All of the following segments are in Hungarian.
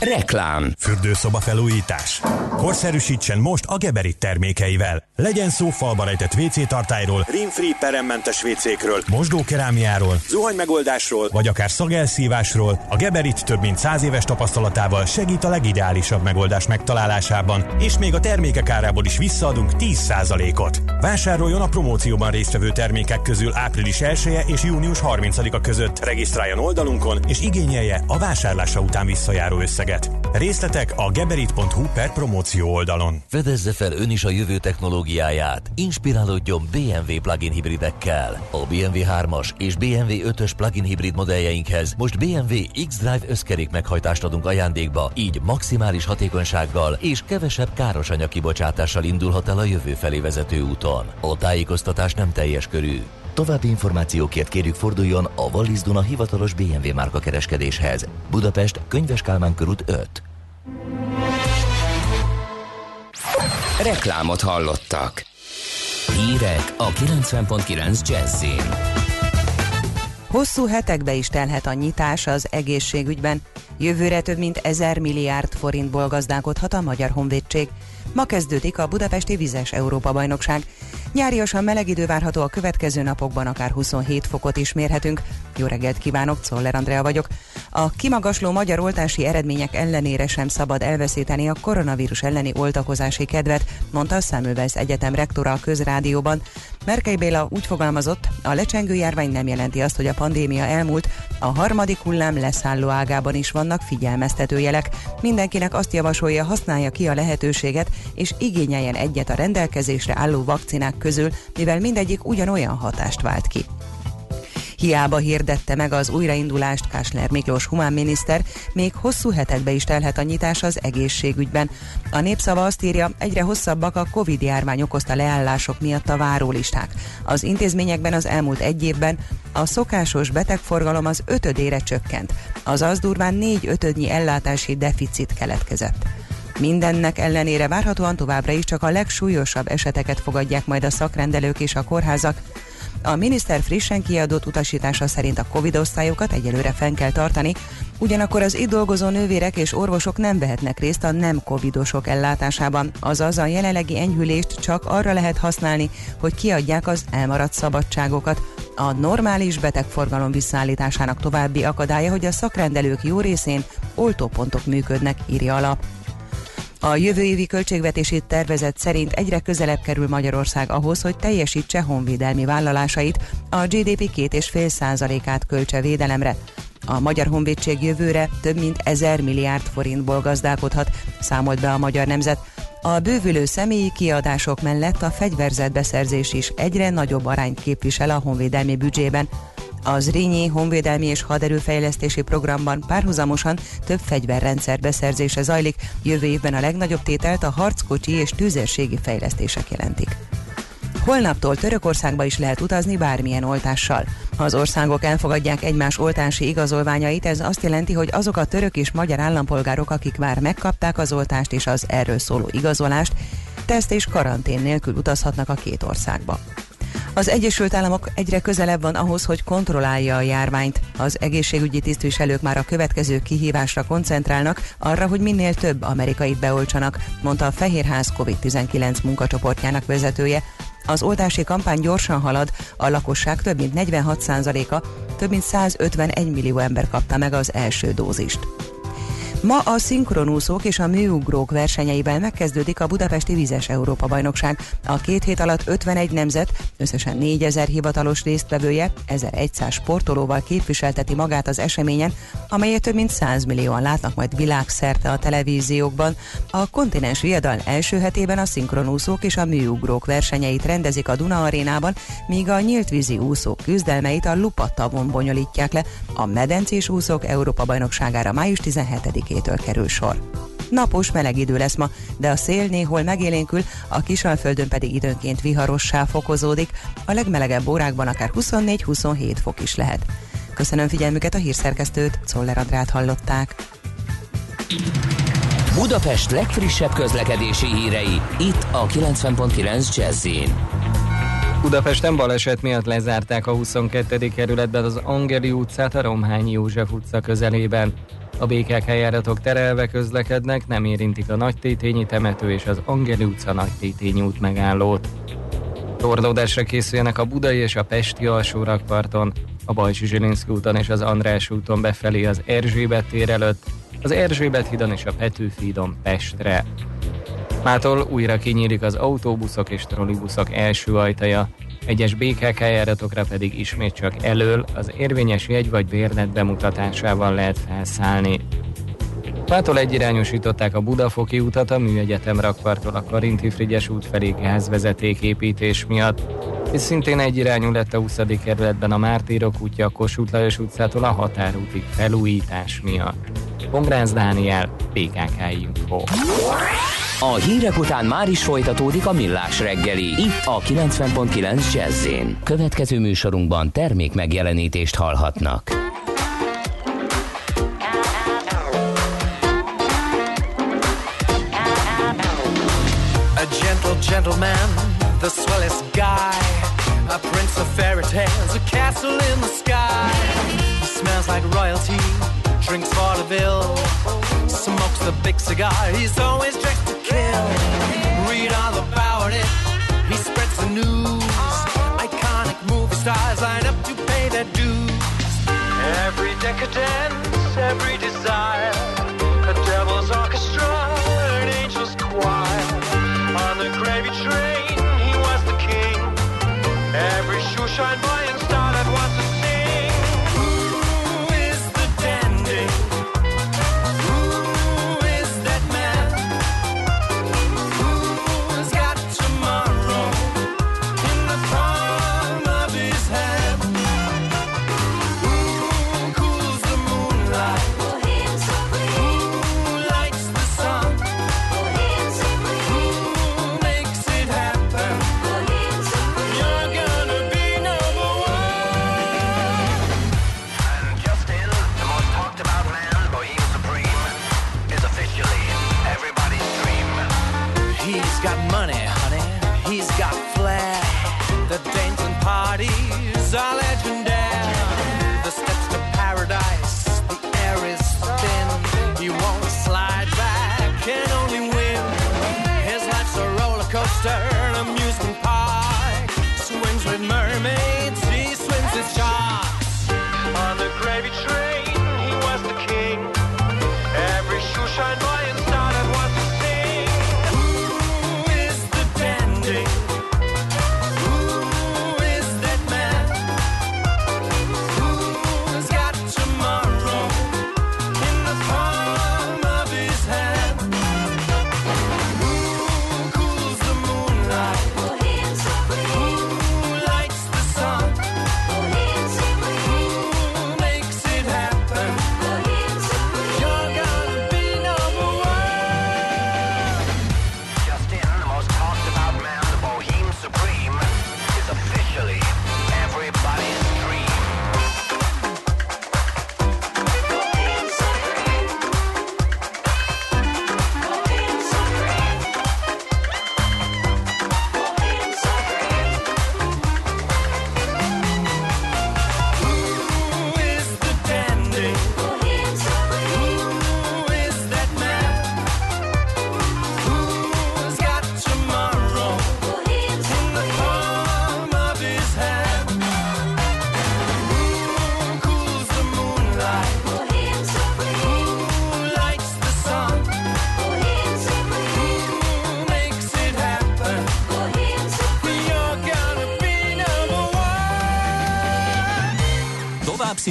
Reklám. Fürdőszoba felújítás. Korszerűsítsen most a Geberit termékeivel. Legyen szó falba rejtett WC tartályról, rimfree peremmentes WC-kről, mosdókerámiáról, zuhanymegoldásról, vagy akár szagelszívásról. A Geberit több mint száz éves tapasztalatával segít a legideálisabb megoldás megtalálásában, és még a termékek árából is visszaadunk 10%-ot. Vásároljon a promócióban résztvevő termékek közül április 1 -e és június 30-a között. Regisztráljon oldalunkon, és igényelje a vásárlása után visszajáró összeget. Részletek a geberit.hu per promóció oldalon. Fedezze fel ön is a jövő technológiáját. Inspirálódjon BMW plug-in hibridekkel. A BMW 3-as és BMW 5-ös plug-in hibrid modelljeinkhez most BMW X-Drive összkerék meghajtást adunk ajándékba, így maximális hatékonysággal és kevesebb káros anyagkibocsátással indulhat el a jövő felé vezető úton. A tájékoztatás nem teljes körű. További információkért kérjük forduljon a Wallis Duna hivatalos BMW márka kereskedéshez. Budapest, Könyves Kálmán körút 5. Reklámot hallottak. Hírek a 90.9 Jazzin. Hosszú hetekbe is telhet a nyitás az egészségügyben. Jövőre több mint ezer milliárd forintból gazdálkodhat a Magyar Honvédség. Ma kezdődik a Budapesti Vizes Európa-bajnokság. Nyáriasan meleg idő várható a következő napokban, akár 27 fokot is mérhetünk. Jó reggelt kívánok, Czoller Andrea vagyok. A kimagasló magyar oltási eredmények ellenére sem szabad elveszíteni a koronavírus elleni oltakozási kedvet, mondta a Szemülvesz Egyetem rektora a közrádióban. Merkei Béla úgy fogalmazott, a lecsengő járvány nem jelenti azt, hogy a pandémia elmúlt, a harmadik hullám leszálló ágában is vannak figyelmeztető jelek. Mindenkinek azt javasolja, használja ki a lehetőséget, és igényeljen egyet a rendelkezésre álló vakcinák közül, mivel mindegyik ugyanolyan hatást vált ki. Hiába hirdette meg az újraindulást Kásler Miklós humánminiszter, még hosszú hetekbe is telhet a nyitás az egészségügyben. A népszava azt írja, egyre hosszabbak a Covid járvány okozta leállások miatt a várólisták. Az intézményekben az elmúlt egy évben a szokásos betegforgalom az ötödére csökkent, azaz durván négy ötödnyi ellátási deficit keletkezett. Mindennek ellenére várhatóan továbbra is csak a legsúlyosabb eseteket fogadják majd a szakrendelők és a kórházak. A miniszter frissen kiadott utasítása szerint a Covid osztályokat egyelőre fenn kell tartani, ugyanakkor az itt dolgozó nővérek és orvosok nem vehetnek részt a nem covidosok ellátásában, azaz a jelenlegi enyhülést csak arra lehet használni, hogy kiadják az elmaradt szabadságokat. A normális betegforgalom visszaállításának további akadálya, hogy a szakrendelők jó részén oltópontok működnek, írja alap. A jövő évi költségvetési tervezet szerint egyre közelebb kerül Magyarország ahhoz, hogy teljesítse honvédelmi vállalásait, a GDP 2,5 százalékát költse védelemre. A Magyar Honvédség jövőre több mint 1000 milliárd forintból gazdálkodhat, számolt be a Magyar Nemzet. A bővülő személyi kiadások mellett a fegyverzetbeszerzés is egyre nagyobb arányt képvisel a honvédelmi büdzsében. Az Rényi Honvédelmi és Haderőfejlesztési Programban párhuzamosan több fegyverrendszer beszerzése zajlik, jövő évben a legnagyobb tételt a harckocsi és tüzérségi fejlesztések jelentik. Holnaptól Törökországba is lehet utazni bármilyen oltással. Az országok elfogadják egymás oltási igazolványait, ez azt jelenti, hogy azok a török és magyar állampolgárok, akik már megkapták az oltást és az erről szóló igazolást, teszt és karantén nélkül utazhatnak a két országba. Az Egyesült Államok egyre közelebb van ahhoz, hogy kontrollálja a járványt. Az egészségügyi tisztviselők már a következő kihívásra koncentrálnak, arra, hogy minél több amerikait beoltsanak, mondta a Fehérház COVID-19 munkacsoportjának vezetője. Az oltási kampány gyorsan halad, a lakosság több mint 46%-a, több mint 151 millió ember kapta meg az első dózist. Ma a szinkronúszók és a műugrók versenyeiben megkezdődik a Budapesti Vizes Európa bajnokság. A két hét alatt 51 nemzet, összesen 4000 hivatalos résztvevője, 1100 sportolóval képviselteti magát az eseményen, amelyet több mint 100 millióan látnak majd világszerte a televíziókban. A kontinens viadal első hetében a szinkronúszók és a műugrók versenyeit rendezik a Duna arénában, míg a nyílt vízi úszók küzdelmeit a Lupa tavon bonyolítják le. A medencés úszók Európa bajnokságára május 17 2-től kerül sor. Napos, meleg idő lesz ma, de a szél néhol megélénkül, a Kisalföldön pedig időnként viharossá fokozódik, a legmelegebb órákban akár 24-27 fok is lehet. Köszönöm figyelmüket a hírszerkesztőt, Czoller Andrát hallották. Budapest legfrissebb közlekedési hírei, itt a 90.9 jazz Budapesten baleset miatt lezárták a 22. kerületben az Angeri utcát a Romhányi József utca közelében. A BKK járatok terelve közlekednek, nem érintik a Nagytétényi temető és az Angeli utca Nagytétényi út megállót. Torlódásra készüljenek a Budai és a Pesti alsórakparton, a Bajsi Zsilinszki úton és az András úton befelé az Erzsébet tér előtt, az Erzsébet hídon és a Petőfi hídon Pestre. Mától újra kinyílik az autóbuszok és trollibuszok első ajtaja, egyes BKK járatokra pedig ismét csak elől az érvényes jegy vagy bérlet bemutatásával lehet felszállni. Mától egyirányosították a Budafoki utat a Műegyetem rakpartól a Karinti Frigyes út felé gázvezeték építés miatt, és szintén egyirányú lett a 20. kerületben a Mártírok útja a Kossuth Lajos utcától a határútig felújítás miatt. Pongrász Dániel, PKK Info. A hírek után már is folytatódik a millás reggeli. Itt a 90.9 jazz Következő műsorunkban termék megjelenítést hallhatnak. A gentle gentleman, the swellest guy, a prince of fairy tales, a castle in the sky. He smells like royalty, drinks vaudeville, smokes the big cigar. He's always like a dead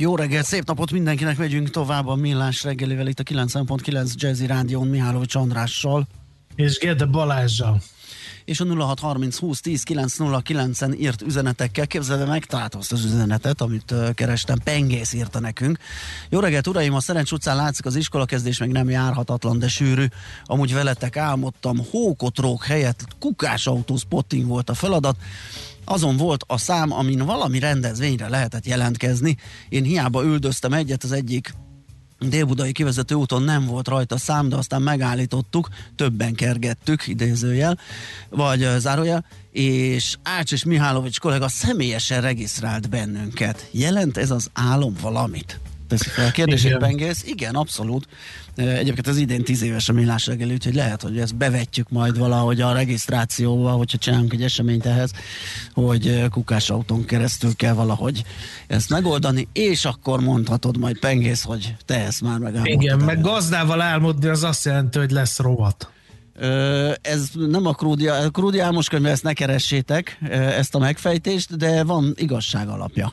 Jó reggelt, szép napot mindenkinek, megyünk tovább a Millás reggelivel itt a 90.9 Jazzy Rádión Mihálovics Andrással. és Gede Balázsjal. és a 0630 20 10 909-en írt üzenetekkel. Képzelve meg tehát azt az üzenetet, amit kerestem. Pengész írta nekünk. Jó reggelt, uraim! A Szerencs utcán látszik az iskolakezdés, meg nem járhatatlan, de sűrű. Amúgy veletek álmodtam, hókotrók helyett kukásautó spotting volt a feladat. Azon volt a szám, amin valami rendezvényre lehetett jelentkezni. Én hiába üldöztem egyet az egyik Délbudai kivezető úton nem volt rajta szám, de aztán megállítottuk, többen kergettük, idézőjel, vagy zárójel, és Ács és Mihálovics kollega személyesen regisztrált bennünket. Jelent ez az álom valamit? Teszik fel a kérdését, Igen. Bengész? Igen, abszolút. Egyébként az idén tíz éves a millás reggeli, úgyhogy lehet, hogy ezt bevetjük majd valahogy a regisztrációval, hogyha csinálunk egy eseményt ehhez, hogy kukásautón keresztül kell valahogy ezt megoldani, és akkor mondhatod majd Pengész, hogy te ezt már megálmodtad. Igen, meg gazdával álmodni az azt jelenti, hogy lesz rovat. Ez nem a Krúdi, a Krúdi Álmos könyve, ezt ne keressétek, ezt a megfejtést, de van igazság alapja.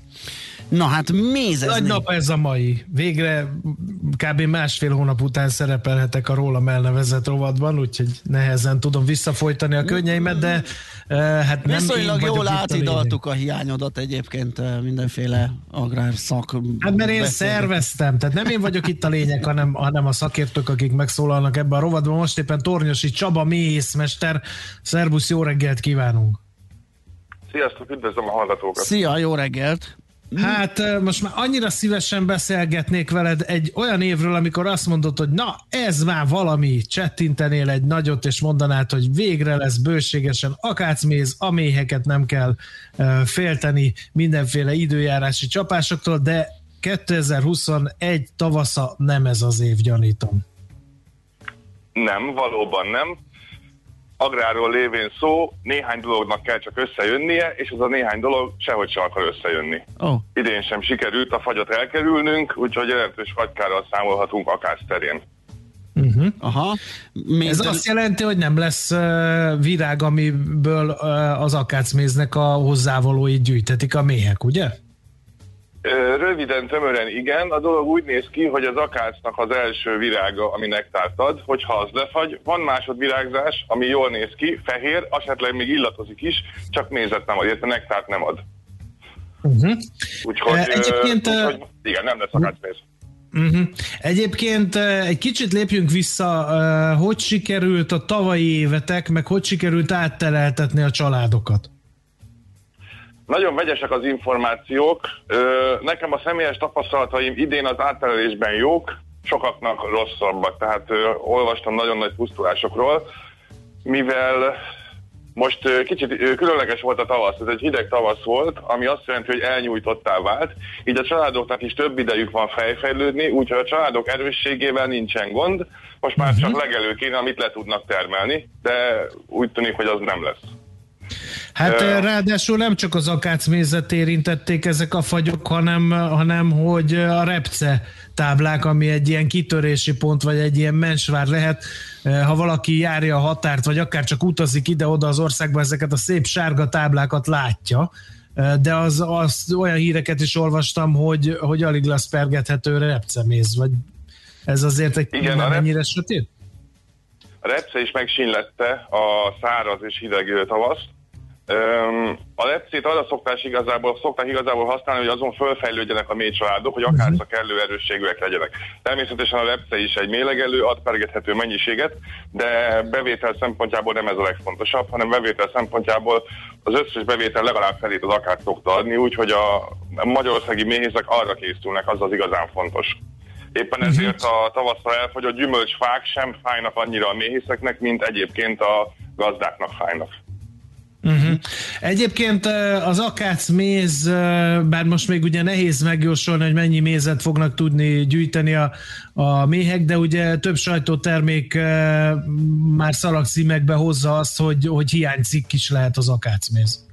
Na hát mézezni. Nagy nap ez a mai. Végre kb. másfél hónap után szerepelhetek a rólam elnevezett rovatban, úgyhogy nehezen tudom visszafolytani a könnyeimet, de uh, hát nem Viszonylag jól átidaltuk a hiányodat egyébként ö, mindenféle agrárszak. Hát mert én beszélget- szerveztem, tehát nem én vagyok itt a lényeg, hanem, hanem a szakértők, akik megszólalnak ebben a rovatban. Most éppen Tornyosi Csaba méhészmester. Szerbusz, jó reggelt kívánunk! Sziasztok, üdvözlöm a hallgatókat. Szia, jó reggelt! Hát most már annyira szívesen beszélgetnék veled egy olyan évről, amikor azt mondod, hogy na, ez már valami, csettintenél egy nagyot, és mondanád, hogy végre lesz bőségesen akácméz, a méheket nem kell félteni mindenféle időjárási csapásoktól, de 2021 tavasza nem ez az év, gyanítom. Nem, valóban nem. Agrárról lévén szó, néhány dolognak kell csak összejönnie, és az a néhány dolog sehogy sem akar összejönni. Ó, Idén sem sikerült a fagyot elkerülnünk, úgyhogy jelentős fagykárral számolhatunk akár terén. Uh-huh. aha. Még Ez azt jelenti, hogy nem lesz ö, virág, amiből ö, az akácméznek a hozzávalóit gyűjtetik a méhek, ugye? Röviden, tömören igen. A dolog úgy néz ki, hogy az akácnak az első virága, ami nektárt ad, hogyha az lefagy, van másodvirágzás, ami jól néz ki, fehér, esetleg még illatozik is, csak mézet nem ad, illetve nektárt nem ad. Uh-huh. Úgyhogy, Eh, egyébként, úgyhogy igen, nem lesz akácméz. Uh-huh. Egyébként egy kicsit lépjünk vissza, hogy sikerült a tavalyi évetek, meg hogy sikerült áttereltetni a családokat? Nagyon vegyesek az információk. Nekem a személyes tapasztalataim idén az átterelésben jók, sokaknak rosszabbak. Tehát olvastam nagyon nagy pusztulásokról, mivel most kicsit különleges volt a tavasz, ez egy hideg tavasz volt, ami azt jelenti, hogy elnyújtottá vált, így a családoknak is több idejük van fejfejlődni, úgyhogy a családok erősségével nincsen gond, most már csak legelő kéne, amit le tudnak termelni, de úgy tűnik, hogy az nem lesz. Hát ö, ráadásul nem csak az akácmézet érintették ezek a fagyok, hanem, hanem hogy a repce táblák, ami egy ilyen kitörési pont, vagy egy ilyen mensvár lehet, ha valaki járja a határt, vagy akár csak utazik ide-oda az országba, ezeket a szép sárga táblákat látja, de az, az olyan híreket is olvastam, hogy, hogy alig lesz pergethető repceméz, vagy ez azért egy Igen, nem rep- ennyire sötét? A repce is megsínlette a száraz és hideg tavaszt. A lepcét arra szoktás igazából, szokták igazából használni, hogy azon fölfejlődjenek a mély családok, hogy akár csak kellő erősségűek legyenek. Természetesen a lepce is egy mélegelő, ad pergethető mennyiséget, de bevétel szempontjából nem ez a legfontosabb, hanem bevétel szempontjából az összes bevétel legalább felét az akár szokta adni, úgyhogy a magyarországi méhészek arra készülnek, az az igazán fontos. Éppen ezért a tavasszal elfogyott gyümölcsfák sem fájnak annyira a méhészeknek, mint egyébként a gazdáknak fájnak. Uh-huh. Egyébként az akác méz, bár most még ugye nehéz megjósolni, hogy mennyi mézet fognak tudni gyűjteni a, a méhek, de ugye több sajtótermék már szalagcímekbe hozza azt, hogy, hogy hiányzik is lehet az akácméz.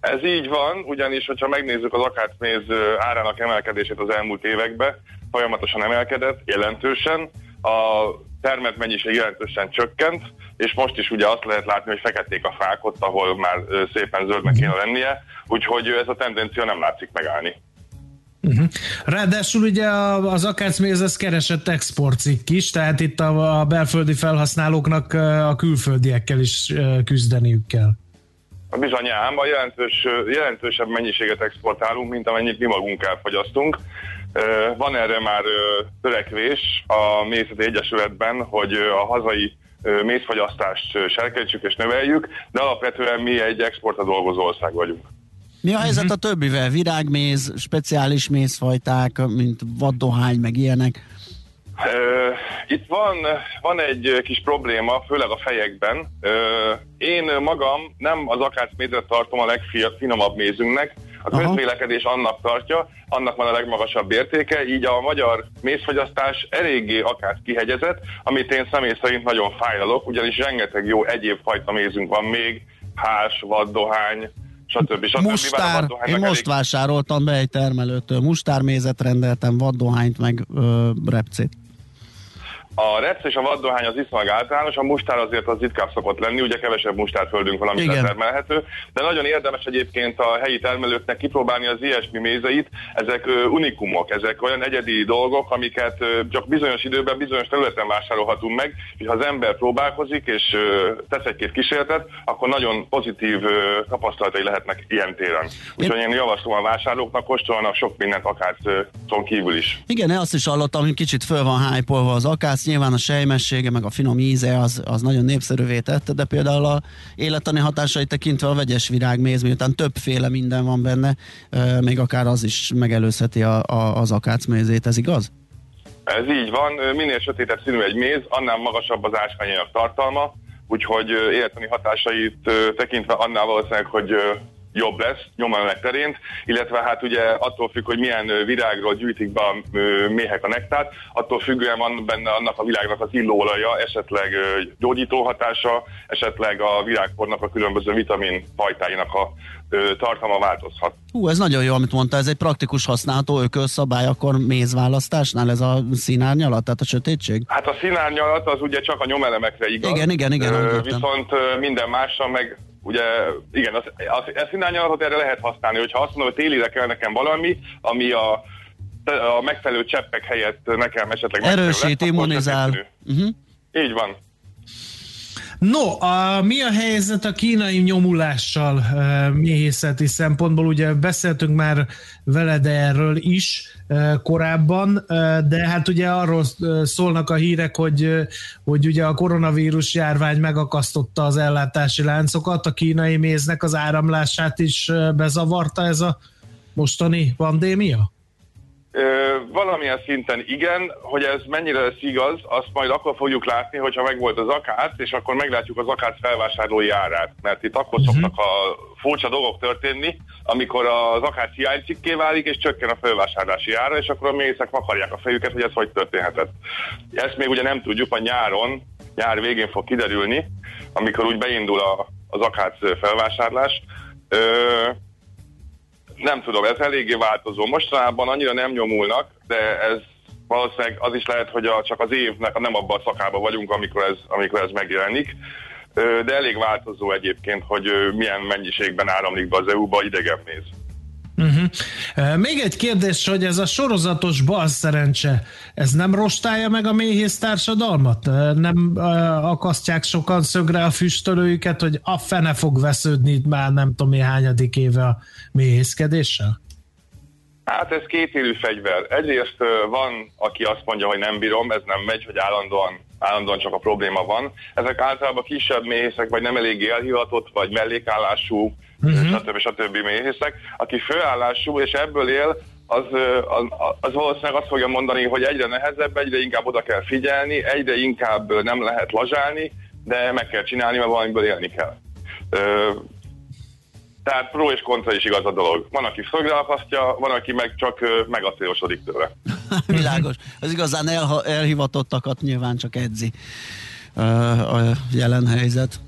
Ez így van, ugyanis, hogyha megnézzük az akácméz árának emelkedését az elmúlt években, folyamatosan emelkedett, jelentősen, a termelt mennyiség jelentősen csökkent, és most is ugye azt lehet látni, hogy feketék a fák ott, ahol már szépen zöldnek kéne lennie, úgyhogy ez a tendencia nem látszik megállni. Uh-huh. Ráadásul ugye a- az akácméz az keresett exportcikk is, tehát itt a, a belföldi felhasználóknak a külföldiekkel is küzdeniük kell. Bizony ám, a jelentős, jelentősebb mennyiséget exportálunk, mint amennyit mi magunk elfogyasztunk. Van erre már törekvés a Mészeti Egyesületben, hogy a hazai mézfogyasztást serkentsük és növeljük, de alapvetően mi egy exportra dolgozó ország vagyunk. Mi a helyzet a többivel? Virágméz, speciális mézfajták, mint vaddohány, meg ilyenek. Itt van, van egy kis probléma, főleg a fejekben. Én magam nem az akácmézet tartom a legfinomabb mézünknek, a közvélekedés annak tartja, annak van a legmagasabb értéke, így a magyar mézfogyasztás eléggé akár kihegyezett, amit én személy szerint nagyon fájlalok, ugyanis rengeteg jó egyéb fajta mézünk van még, hás, vaddohány, stb. stb. Mustár, én most vásároltam be egy termelőtől, mustármézet rendeltem, vaddohányt, meg ö, repcét. A repc és a vaddohány az viszonylag általános, a mustár azért az ritkább szokott lenni, ugye kevesebb mustárföldünk van, amit Igen. letermelhető, de nagyon érdemes egyébként a helyi termelőknek kipróbálni az ilyesmi mézeit, ezek ö, unikumok, ezek olyan egyedi dolgok, amiket ö, csak bizonyos időben, bizonyos területen vásárolhatunk meg, és ha az ember próbálkozik és ö, tesz egy-két kísérletet, akkor nagyon pozitív ö, tapasztalatai lehetnek ilyen téren. Úgyhogy én javaslom a vásárlóknak, kóstolnak sok mindent akár kívül is. Igen, azt is hallottam, hogy kicsit föl van hájpolva az akász, nyilván a sejmessége, meg a finom íze az, az nagyon népszerűvé tette, de például a élettani hatásait tekintve a vegyes virágméz, miután többféle minden van benne, még akár az is megelőzheti a, a, az akácmézét, ez igaz? Ez így van, minél sötétebb színű egy méz, annál magasabb az ásványanyag tartalma, úgyhogy életleni hatásait tekintve annál valószínűleg, hogy jobb lesz nyomelnek terén, illetve hát ugye attól függ, hogy milyen virágról gyűjtik be a méhek a nektát, attól függően van benne annak a virágnak az illóolaja, esetleg gyógyító hatása, esetleg a virágpornak a különböző vitamin fajtáinak a tartalma változhat. Hú, ez nagyon jó, amit mondta, ez egy praktikus használható ökölszabály, akkor mézválasztásnál ez a színárnyalat, tehát a sötétség? Hát a színárnyalat az ugye csak a nyomelemekre igaz. Igen, igen, igen, Ö, viszont minden másra meg ugye, igen, az, az, a színárnyalatot erre lehet használni, hogyha azt mondom, hogy télire kell nekem valami, ami a, a megfelelő cseppek helyett nekem esetleg Erősít, immunizál. Uh-huh. Így van. No, a, mi a helyzet a kínai nyomulással e, méhészeti szempontból? Ugye beszéltünk már veled erről is e, korábban, e, de hát ugye arról e, szólnak a hírek, hogy, e, hogy ugye a koronavírus járvány megakasztotta az ellátási láncokat, a kínai méznek az áramlását is e, bezavarta ez a mostani pandémia? Ö, valamilyen szinten igen, hogy ez mennyire lesz igaz, azt majd akkor fogjuk látni, hogyha megvolt az akác, és akkor meglátjuk az akác felvásárlói árát. Mert itt akkor uh-huh. szoktak a furcsa dolgok történni, amikor az akác hiánycikké válik, és csökken a felvásárlási ára, és akkor a mészek vakarják a fejüket, hogy ez hogy történhetett. Ezt még ugye nem tudjuk, a nyáron, nyár végén fog kiderülni, amikor úgy beindul a, az akác felvásárlás. Ö, nem tudom, ez eléggé változó. Mostanában annyira nem nyomulnak, de ez valószínűleg az is lehet, hogy a, csak az évnek nem abban a szakában vagyunk, amikor ez, amikor ez megjelenik. De elég változó egyébként, hogy milyen mennyiségben áramlik be az EU-ba idegen méz. Uh-huh. Még egy kérdés, hogy ez a sorozatos bal ez nem rostálja meg a méhész társadalmat? Nem akasztják sokan szögre a füstölőjüket, hogy a fene fog vesződni itt már nem tudom én hányadik éve a méhészkedéssel? Hát ez kétélű fegyver. Egyrészt van, aki azt mondja, hogy nem bírom, ez nem megy, hogy állandóan, állandóan csak a probléma van. Ezek általában kisebb méhészek, vagy nem eléggé elhivatott, vagy mellékállású, uh-huh. stb. stb. méhészek. Aki főállású, és ebből él, az, az, az valószínűleg azt fogja mondani, hogy egyre nehezebb, egyre inkább oda kell figyelni, egyre inkább nem lehet lazsálni, de meg kell csinálni, mert valamiből élni kell. Ö, tehát pro és kontra is igaz a dolog. Van, aki szögre akasztja, van, aki meg csak megacélosodik tőle. Világos. Az igazán elha- elhivatottakat nyilván csak edzi a jelen helyzet.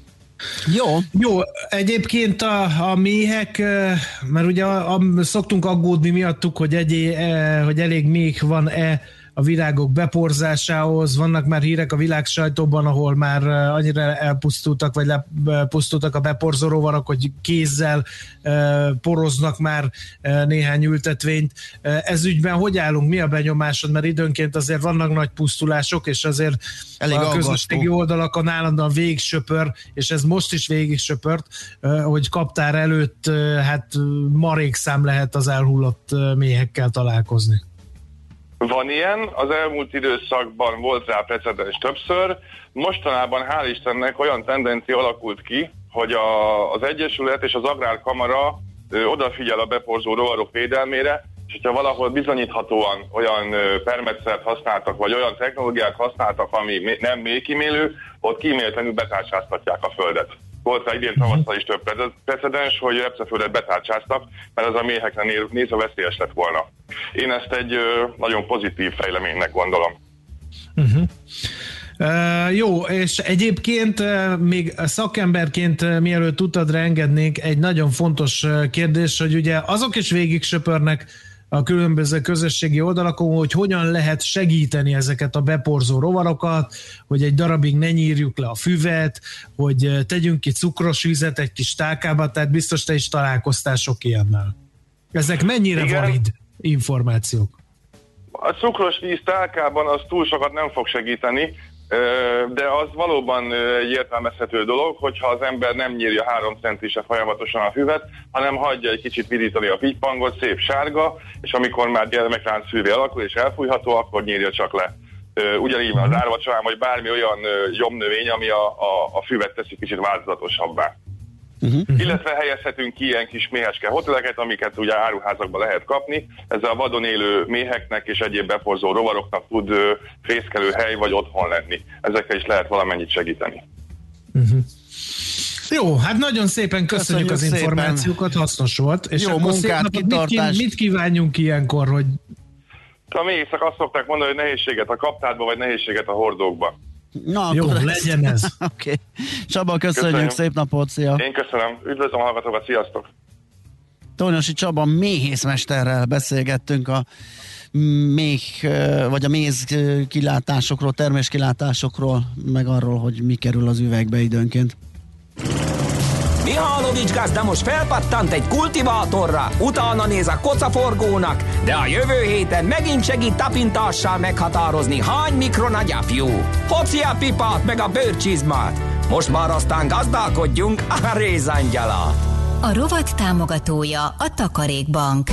Jó. Jó, egyébként a, a méhek, mert ugye a, a, szoktunk aggódni miattuk, hogy, egy, e, hogy elég méh van-e a virágok beporzásához. Vannak már hírek a világ sajtóban, ahol már annyira elpusztultak, vagy lepusztultak a beporzó rovarok, hogy kézzel poroznak már néhány ültetvényt. Ez ügyben hogy állunk? Mi a benyomásod? Mert időnként azért vannak nagy pusztulások, és azért Elég a közösségi oldalakon állandóan végig söpör, és ez most is végig söpört, hogy kaptár előtt hát marékszám lehet az elhullott méhekkel találkozni. Van ilyen, az elmúlt időszakban volt rá precedens többször, mostanában hál' Istennek olyan tendencia alakult ki, hogy a, az Egyesület és az Agrárkamara ö, odafigyel a beporzó rovarok védelmére, és hogyha valahol bizonyíthatóan olyan permetszert használtak, vagy olyan technológiát használtak, ami nem mély ott kíméletlenül betárcsáztatják a földet. Volt rá idén tavasszal is több precedens, hogy repceföldet betárcsáztak, mert az a méhekre nézve veszélyes lett volna. Én ezt egy nagyon pozitív fejleménynek gondolom. Uh-huh. Uh, jó, és egyébként uh, még szakemberként uh, mielőtt utadra engednénk egy nagyon fontos kérdés, hogy ugye azok is végig söpörnek a különböző közösségi oldalakon, hogy hogyan lehet segíteni ezeket a beporzó rovarokat, hogy egy darabig ne nyírjuk le a füvet, hogy tegyünk ki cukros vizet egy kis tálkába, tehát biztos te is találkoztál sok ilyennel. Ezek mennyire Igen. valid információk? A cukros víz tálkában az túl sokat nem fog segíteni, de az valóban egy értelmezhető dolog, hogyha az ember nem nyírja három centise folyamatosan a füvet, hanem hagyja egy kicsit vidítani a pitypangot, szép sárga, és amikor már gyermekránc fűvé alakul és elfújható, akkor nyírja csak le. Ugyanígy van az mhm. árvacsám, vagy bármi olyan gyomnövény, ami a, a, a füvet teszi kicsit változatosabbá. Uh-huh. Illetve helyezhetünk ki ilyen kis méheske hoteleket, amiket ugye áruházakban lehet kapni. Ezzel a vadon élő méheknek és egyéb beporzó rovaroknak tud fészkelő hely vagy otthon lenni. Ezekkel is lehet valamennyit segíteni. Uh-huh. Jó, hát nagyon szépen köszönjük, köszönjük az szépen. információkat, hasznos volt. És Jó munkát, kitartás. Mit, mit kívánjunk ilyenkor, hogy... A méhészek azt szokták mondani, hogy nehézséget a kaptárba, vagy nehézséget a hordókba. Na, Jó, akkor legyen ez. Oké. okay. Csaba, köszönjük, köszönjük, szép napot, szia! Én köszönöm, üdvözlöm a hallgatókat, sziasztok! Tónyosi Csaba méhészmesterrel beszélgettünk a méh, vagy a méz kilátásokról, termés kilátásokról, meg arról, hogy mi kerül az üvegbe időnként. Mihálovics gazda most felpattant egy kultivátorra, utána néz a kocaforgónak, de a jövő héten megint segít tapintással meghatározni, hány mikron a gyapjú. Hoci a pipát meg a bőrcsizmát. Most már aztán gazdálkodjunk a rézangyalát. A rovat támogatója a Takarékbank.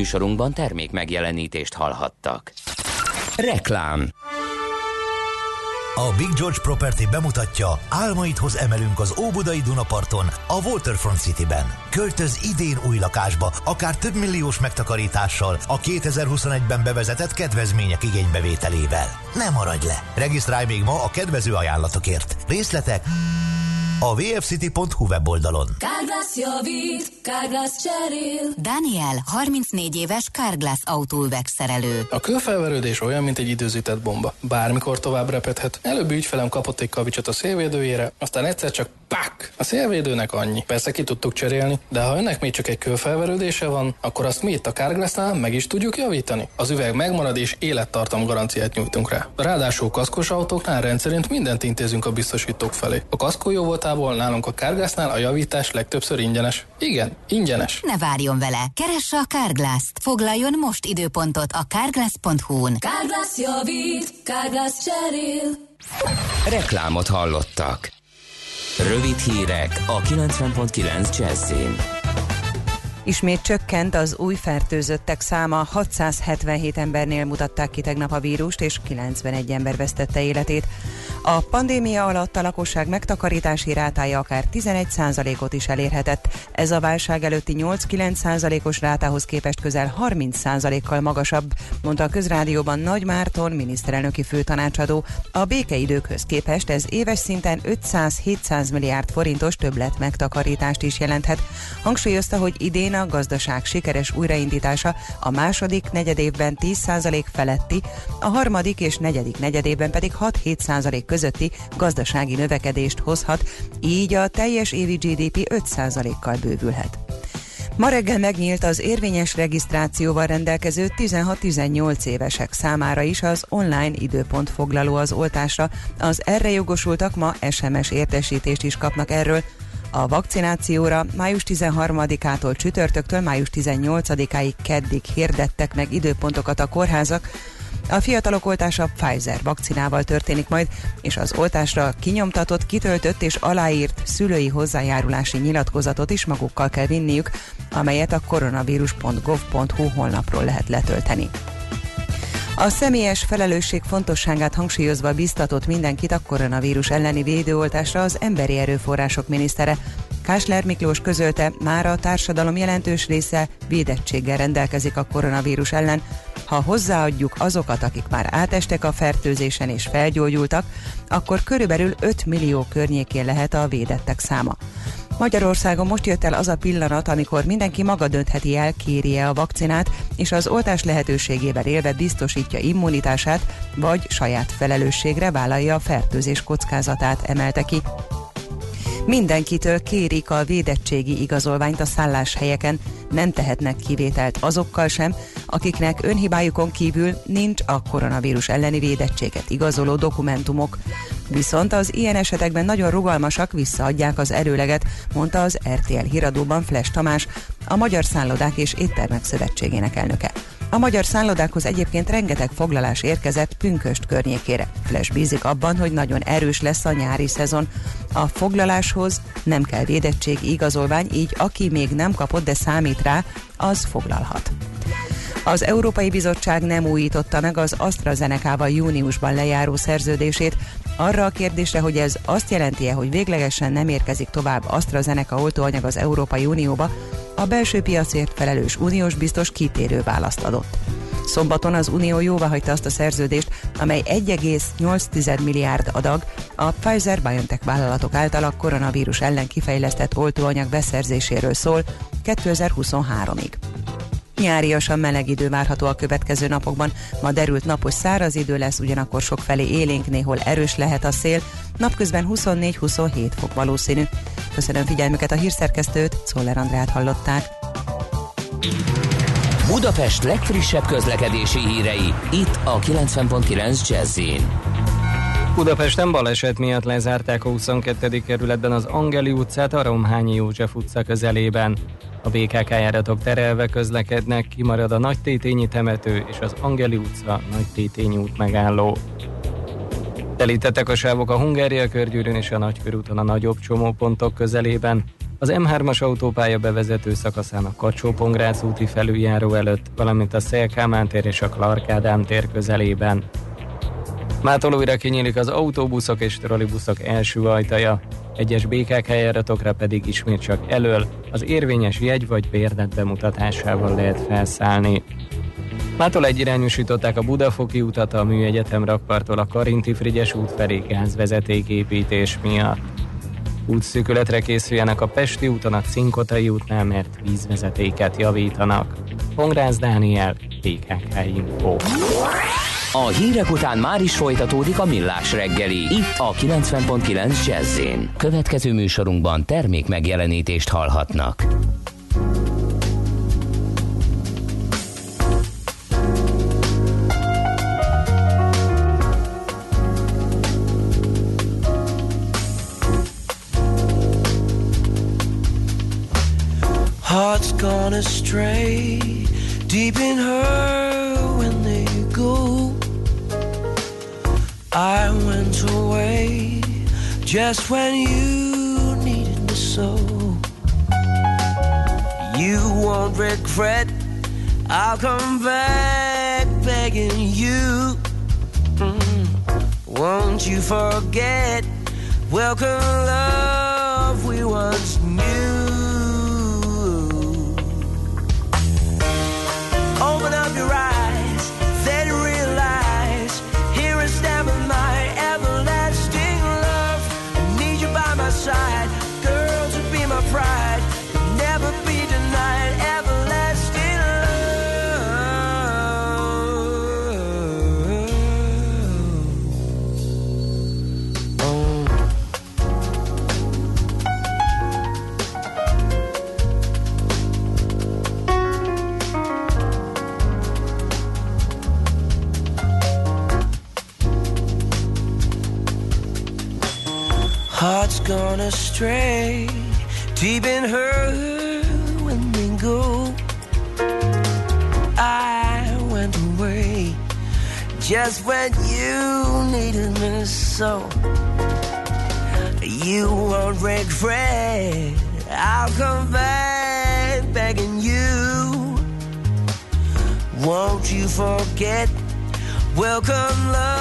Műsorunkban termék megjelenítést hallhattak. Reklám A Big George Property bemutatja, álmaid hoz emelünk az Óbudai Dunaparton, a Waterfront Cityben. Költöz idén új lakásba, akár több milliós megtakarítással, a 2021-ben bevezetett kedvezmények igénybevételével. Ne maradj le! Regisztrálj még ma a kedvező ajánlatokért. Részletek a vfcity.hu weboldalon. Kárglász javít, Kárglász cserél. Daniel, 34 éves Carglass autóüveg szerelő. A kőfelverődés olyan, mint egy időzített bomba. Bármikor tovább repedhet. Előbbi ügyfelem kapott egy kavicsot a szélvédőjére, aztán egyszer csak pak! A szélvédőnek annyi. Persze ki tudtuk cserélni, de ha önnek még csak egy kőfelverődése van, akkor azt mi itt a Carglassnál meg is tudjuk javítani. Az üveg megmarad és élettartam garanciát nyújtunk rá. Ráadásul kaszkos autóknál rendszerint mindent intézünk a biztosítók felé. A kaszkó jó voltából nálunk a Carglassnál a javítás legtöbbször ingyenes. Igen, ingyenes. Ne várjon vele! Keresse a Carglass-t! Foglaljon most időpontot a carglass.hu-n. Kárglász javít, Kárglász cserél. Reklámot hallottak. Rövid hírek a 90.9 Jazzin. Ismét csökkent az új fertőzöttek száma, 677 embernél mutatták ki tegnap a vírust, és 91 ember vesztette életét. A pandémia alatt a lakosság megtakarítási rátája akár 11%-ot is elérhetett. Ez a válság előtti 8-9%-os rátához képest közel 30%-kal magasabb, mondta a közrádióban Nagy Márton, miniszterelnöki főtanácsadó. A békeidőkhöz képest ez éves szinten 500-700 milliárd forintos többlet megtakarítást is jelenthet. Hangsúlyozta, hogy idén a gazdaság sikeres újraindítása a második negyedévben 10% feletti, a harmadik és negyedik negyedévben pedig 6-7% közötti gazdasági növekedést hozhat, így a teljes évi GDP 5%-kal bővülhet. Ma reggel megnyílt az érvényes regisztrációval rendelkező 16-18 évesek számára is az online időpont foglaló az oltásra. Az erre jogosultak ma SMS értesítést is kapnak erről. A vakcinációra május 13-ától csütörtöktől május 18-áig keddig hirdettek meg időpontokat a kórházak. A fiatalok oltása Pfizer vakcinával történik majd, és az oltásra kinyomtatott, kitöltött és aláírt szülői hozzájárulási nyilatkozatot is magukkal kell vinniük, amelyet a koronavírus.gov.hu honlapról lehet letölteni. A személyes felelősség fontosságát hangsúlyozva biztatott mindenkit a koronavírus elleni védőoltásra az emberi erőforrások minisztere. Kásler Miklós közölte, már a társadalom jelentős része védettséggel rendelkezik a koronavírus ellen. Ha hozzáadjuk azokat, akik már átestek a fertőzésen és felgyógyultak, akkor körülbelül 5 millió környékén lehet a védettek száma. Magyarországon most jött el az a pillanat, amikor mindenki maga döntheti el, kéri-e a vakcinát, és az oltás lehetőségével élve biztosítja immunitását, vagy saját felelősségre vállalja a fertőzés kockázatát, emelte ki. Mindenkitől kérik a védettségi igazolványt a szálláshelyeken, nem tehetnek kivételt azokkal sem, akiknek önhibájukon kívül nincs a koronavírus elleni védettséget igazoló dokumentumok. Viszont az ilyen esetekben nagyon rugalmasak, visszaadják az előleget, mondta az RTL híradóban Fles Tamás, a Magyar Szállodák és Éttermek Szövetségének elnöke. A magyar szállodákhoz egyébként rengeteg foglalás érkezett Pünköst környékére. Flash bízik abban, hogy nagyon erős lesz a nyári szezon. A foglaláshoz nem kell védettség, igazolvány, így aki még nem kapott, de számít rá, az foglalhat. Az Európai Bizottság nem újította meg az AstraZeneca-val júniusban lejáró szerződését. Arra a kérdésre, hogy ez azt jelenti-e, hogy véglegesen nem érkezik tovább AstraZeneca oltóanyag az Európai Unióba, a belső piacért felelős uniós biztos kitérő választ adott. Szombaton az Unió jóváhagyta azt a szerződést, amely 1,8 milliárd adag a Pfizer-BioNTech vállalatok által a koronavírus ellen kifejlesztett oltóanyag beszerzéséről szól 2023-ig. Nyáriasan meleg idő várható a következő napokban. Ma derült napos száraz idő lesz, ugyanakkor sokfelé élénk, néhol erős lehet a szél. Napközben 24-27 fok valószínű. Köszönöm figyelmüket a hírszerkesztőt, Szoller Andrát hallották. Budapest legfrissebb közlekedési hírei, itt a 90.9 jazz Budapesten baleset miatt lezárták a 22. kerületben az Angeli utcát a Romhányi József utca közelében. A BKK járatok terelve közlekednek, kimarad a Nagytétényi temető és az Angeli utca Nagytétényi út megálló. Telítettek a sávok a Hungária körgyűrűn és a Nagykörúton a nagyobb csomópontok közelében, az M3-as autópálya bevezető szakaszán a kacsó úti felüljáró előtt, valamint a Szélkámán tér és a Clark tér közelében. Mától újra kinyílik az autóbuszok és trollibuszok első ajtaja, egyes BKK járatokra pedig ismét csak elől az érvényes jegy vagy bérlet bemutatásával lehet felszállni. Mától egyirányosították a Budafoki utat a Műegyetem rakpartól a Karinti Frigyes út felé gázvezetéképítés miatt. Útszűkületre készüljenek a Pesti úton a Cinkotai útnál, mert vízvezetéket javítanak. Pongrász Dániel, PKK Info. A hírek után már is folytatódik a millás reggeli, itt a 90.9 jazz Következő műsorunkban termék megjelenítést hallhatnak. Hearts gone astray, deep in her I went away just when you needed me so. You won't regret, I'll come back begging you. Mm. Won't you forget? Welcome, love we once knew. Open up your eyes, so. You won't regret. I'll come back begging you. Won't you forget? Welcome, love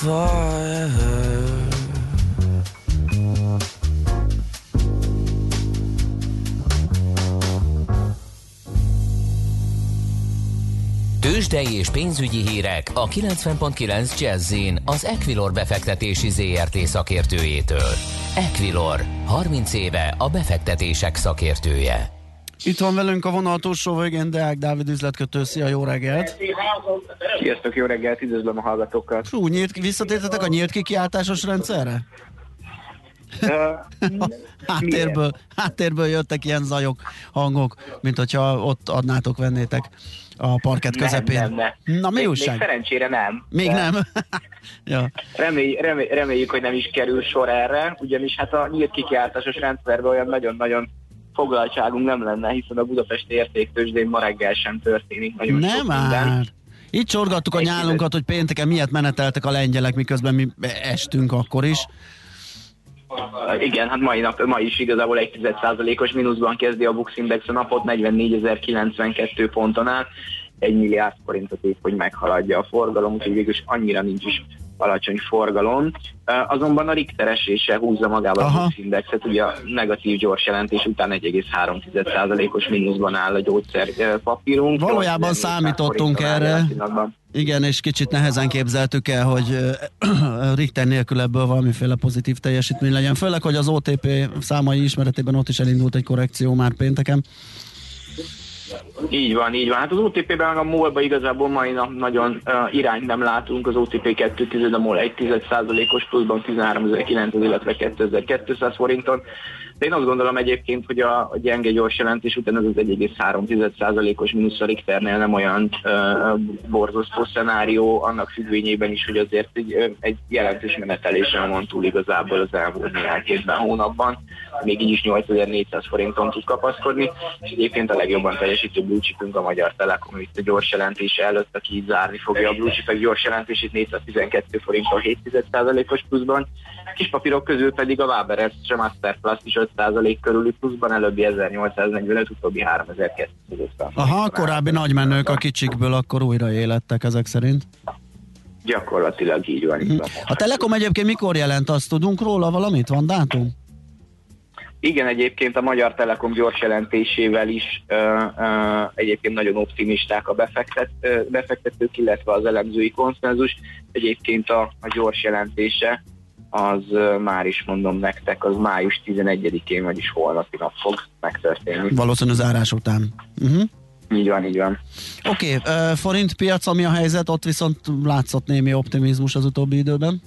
forever. Tőzsdei és pénzügyi hírek a 90.9 jazz az Equilor befektetési ZRT szakértőjétől. Equilor, 30 éve a befektetések szakértője. Itt van velünk a vonal túlsó végén Deák Dávid üzletkötő. Szia, jó reggelt! Sziasztok, jó reggelt, üdvözlöm a hallgatókat. Hú, nyílt, visszatértetek a nyílt kikiáltásos rendszerre? háttérből, háttérből jöttek ilyen zajok, hangok, mint hogyha ott adnátok, vennétek a parkett közepén. Nem, nem, nem. Na mi még, újság? még szerencsére nem. Még De nem? ja. Remély, remély, reméljük, hogy nem is kerül sor erre, ugyanis hát a nyílt kikiáltásos rendszerben olyan nagyon-nagyon foglaltságunk nem lenne, hiszen a Budapesti értéktősdén ma reggel sem történik nagyon Nem sok minden. már. Itt csorgattuk a nyálunkat, hogy pénteken miért meneteltek a lengyelek, miközben mi estünk akkor is. Igen, hát mai nap, ma is igazából egy 10%-os mínuszban kezdi a Bux Index a napot 44.092 ponton áll. Egy milliárd forintot épp, hogy meghaladja a forgalom, úgyhogy végül is annyira nincs is alacsony forgalom. Azonban a Richter esése húzza magával a Bux Indexet, ugye a negatív gyors jelentés után 1,3%-os mínuszban áll a gyógyszer uh, papírunk. Valójában 8400 számítottunk erre. Igen, és kicsit nehezen képzeltük el, hogy Richter nélkül ebből valamiféle pozitív teljesítmény legyen. Főleg, hogy az OTP számai ismeretében ott is elindult egy korrekció már pénteken. Így van, így van. Hát az OTP-ben a MOL-ba igazából mai nap nagyon uh, irányt nem látunk. Az OTP 2 tized, a MOL 1 os pluszban 13.900, illetve 2200 forinton. De én azt gondolom egyébként, hogy a, a gyenge gyors jelentés után ez az 1,3%-os mínusz a Richternél nem olyan uh, borzasztó szenárió, annak függvényében is, hogy azért egy, egy jelentős menetelésen van túl igazából az elmúlt néhány hónapban. Még így is 8400 forinton tud kapaszkodni, és egyébként a legjobban teljesítő blue chipünk a Magyar Telekom, itt a gyors jelentése előtt, aki így zárni fogja a blue chipek gyors jelentését 412 forinton 7%-os pluszban. Kis papírok közül pedig a Waber és a Masterplus is 5% körüli pluszban, előbbi 1845, utóbbi 3250. Aha, a korábbi nagymenők a kicsikből akkor újra élettek ezek szerint. Gyakorlatilag így van. Van. A Telekom egyébként mikor jelent, azt tudunk róla valamit? Van dátum? Igen, egyébként a Magyar Telekom gyors jelentésével is ö, ö, egyébként nagyon optimisták a befektet, ö, befektetők, illetve az elemzői konszenzus. Egyébként a, a gyors jelentése az ö, már is mondom nektek, az május 11-én, vagyis holnapi nap fog megtörténni. Valószínűleg zárás után. Uh-huh. Így van, így van. Oké, okay, forint piac, ami a helyzet, ott viszont látszott némi optimizmus az utóbbi időben.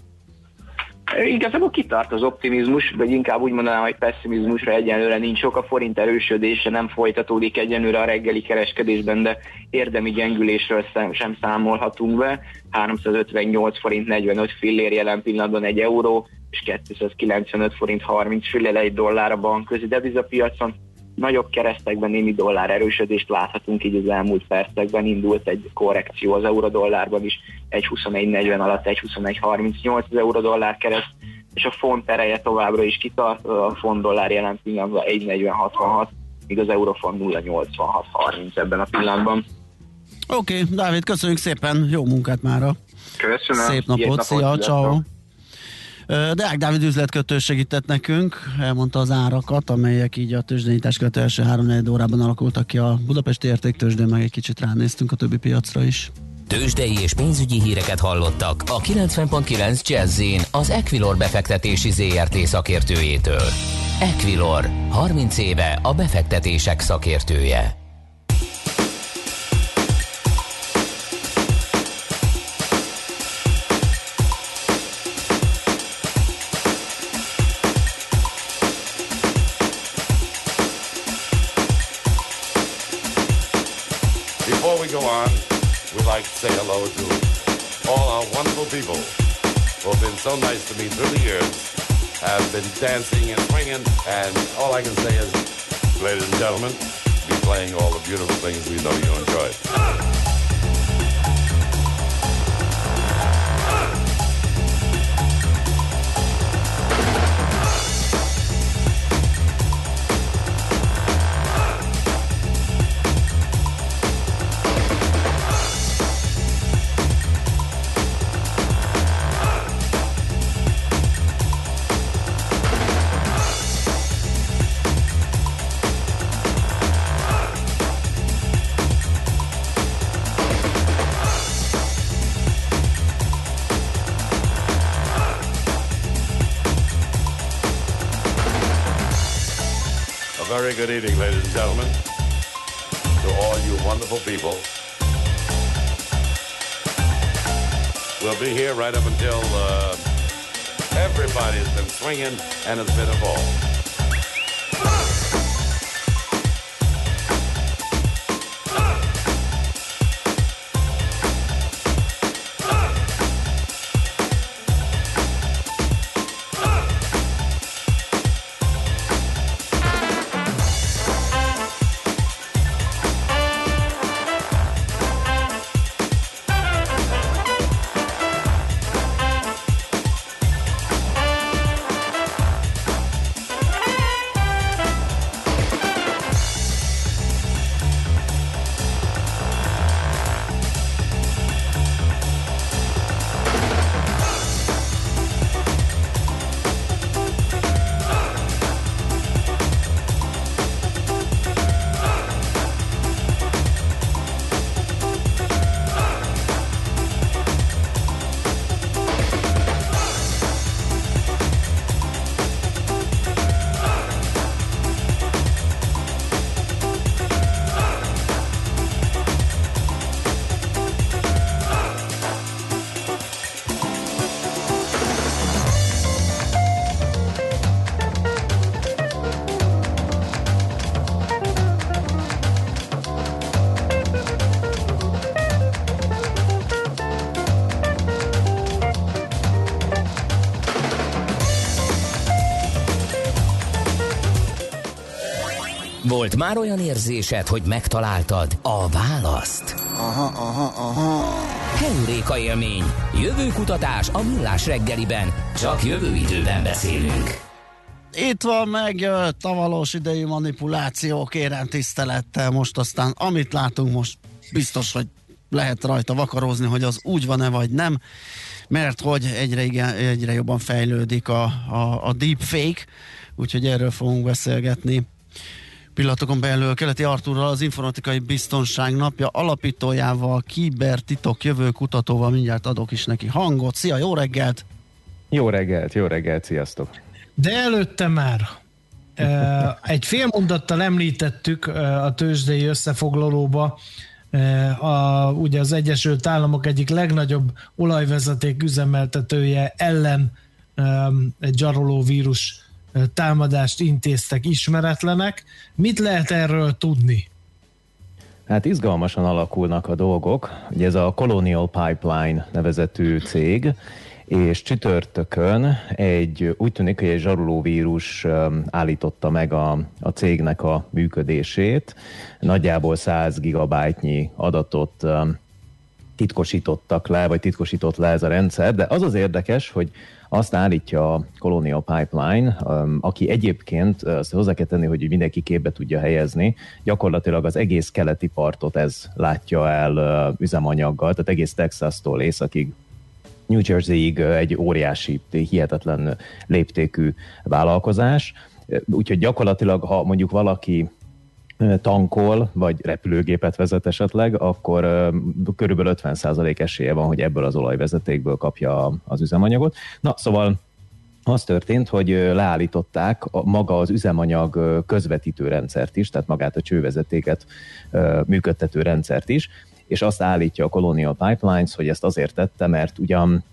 Igazából kitart az optimizmus, vagy inkább úgy mondanám, hogy pessimizmusra egyenlőre nincs sok. A forint erősödése nem folytatódik egyenlőre a reggeli kereskedésben, de érdemi gyengülésről sem számolhatunk be. 358 forint 45 fillér jelen pillanatban egy euró, és 295 forint 30 fillér egy dollár a bankközi devizapiacon. Nagyobb keresztekben némi dollár erősödést láthatunk, így az elmúlt percekben indult egy korrekció az euró-dollárban is, 1.21.40 alatt 1.21.38 az euró-dollár kereszt, és a font ereje továbbra is kitart, a font dollár jelen pillanatban 1.40.66, míg az eurofont 0.86.30 ebben a pillanatban. Oké, okay, Dávid, köszönjük szépen, jó munkát mára. Köszönöm. Szép napot, napot, szia, ciao. Deák Dávid üzletkötő segített nekünk, elmondta az árakat, amelyek így a tőzsdenyítás követő első három órában alakultak ki a Budapesti értéktőzsdén, meg egy kicsit ránéztünk a többi piacra is. Tőzsdei és pénzügyi híreket hallottak a 90.9 jazz az Equilor befektetési ZRT szakértőjétől. Equilor, 30 éve a befektetések szakértője. On, we'd like to say hello to all our wonderful people who have been so nice to me through the years, have been dancing and swinging, and all I can say is, ladies and gentlemen, be playing all the beautiful things we know you enjoy. Good evening, ladies and gentlemen. To all you wonderful people. We'll be here right up until uh, everybody's been swinging and has been involved. Volt már olyan érzésed, hogy megtaláltad a választ? Aha, aha, aha. Heuréka élmény. Jövőkutatás a millás reggeliben. Csak jövő időben beszélünk. Itt van megjött a valós idejű manipuláció, kérem tisztelettel. Most aztán, amit látunk most, biztos, hogy lehet rajta vakarózni, hogy az úgy van-e vagy nem, mert hogy egyre, igen, egyre jobban fejlődik a, a, a deepfake, úgyhogy erről fogunk beszélgetni pillanatokon belül Keleti Arturral, az Informatikai Biztonság napja alapítójával, kibertitok jövő kutatóval, mindjárt adok is neki hangot. Szia, jó reggelt! Jó reggelt, jó reggelt, sziasztok! De előtte már e, egy fél mondattal említettük e, a tőzsdei összefoglalóba, e, a, ugye az Egyesült Államok egyik legnagyobb olajvezeték üzemeltetője ellen egy zsaroló vírus támadást intéztek ismeretlenek. Mit lehet erről tudni? Hát izgalmasan alakulnak a dolgok. Ugye ez a Colonial Pipeline nevezetű cég, és csütörtökön egy, úgy tűnik, hogy egy zsarolóvírus állította meg a, a cégnek a működését. Nagyjából 100 gigabájtnyi adatot titkosítottak le, vagy titkosított le ez a rendszer, de az az érdekes, hogy azt állítja a Colonial Pipeline, um, aki egyébként, azt hozzá kell tenni, hogy mindenki képbe tudja helyezni, gyakorlatilag az egész keleti partot ez látja el üzemanyaggal, tehát egész Texas-tól északig New Jerseyig egy óriási, hihetetlen léptékű vállalkozás. Úgyhogy gyakorlatilag, ha mondjuk valaki tankol, vagy repülőgépet vezet esetleg, akkor körülbelül 50% esélye van, hogy ebből az olajvezetékből kapja az üzemanyagot. Na, szóval az történt, hogy leállították a, maga az üzemanyag közvetítő rendszert is, tehát magát a csővezetéket működtető rendszert is, és azt állítja a Colonial Pipelines, hogy ezt azért tette, mert ugyan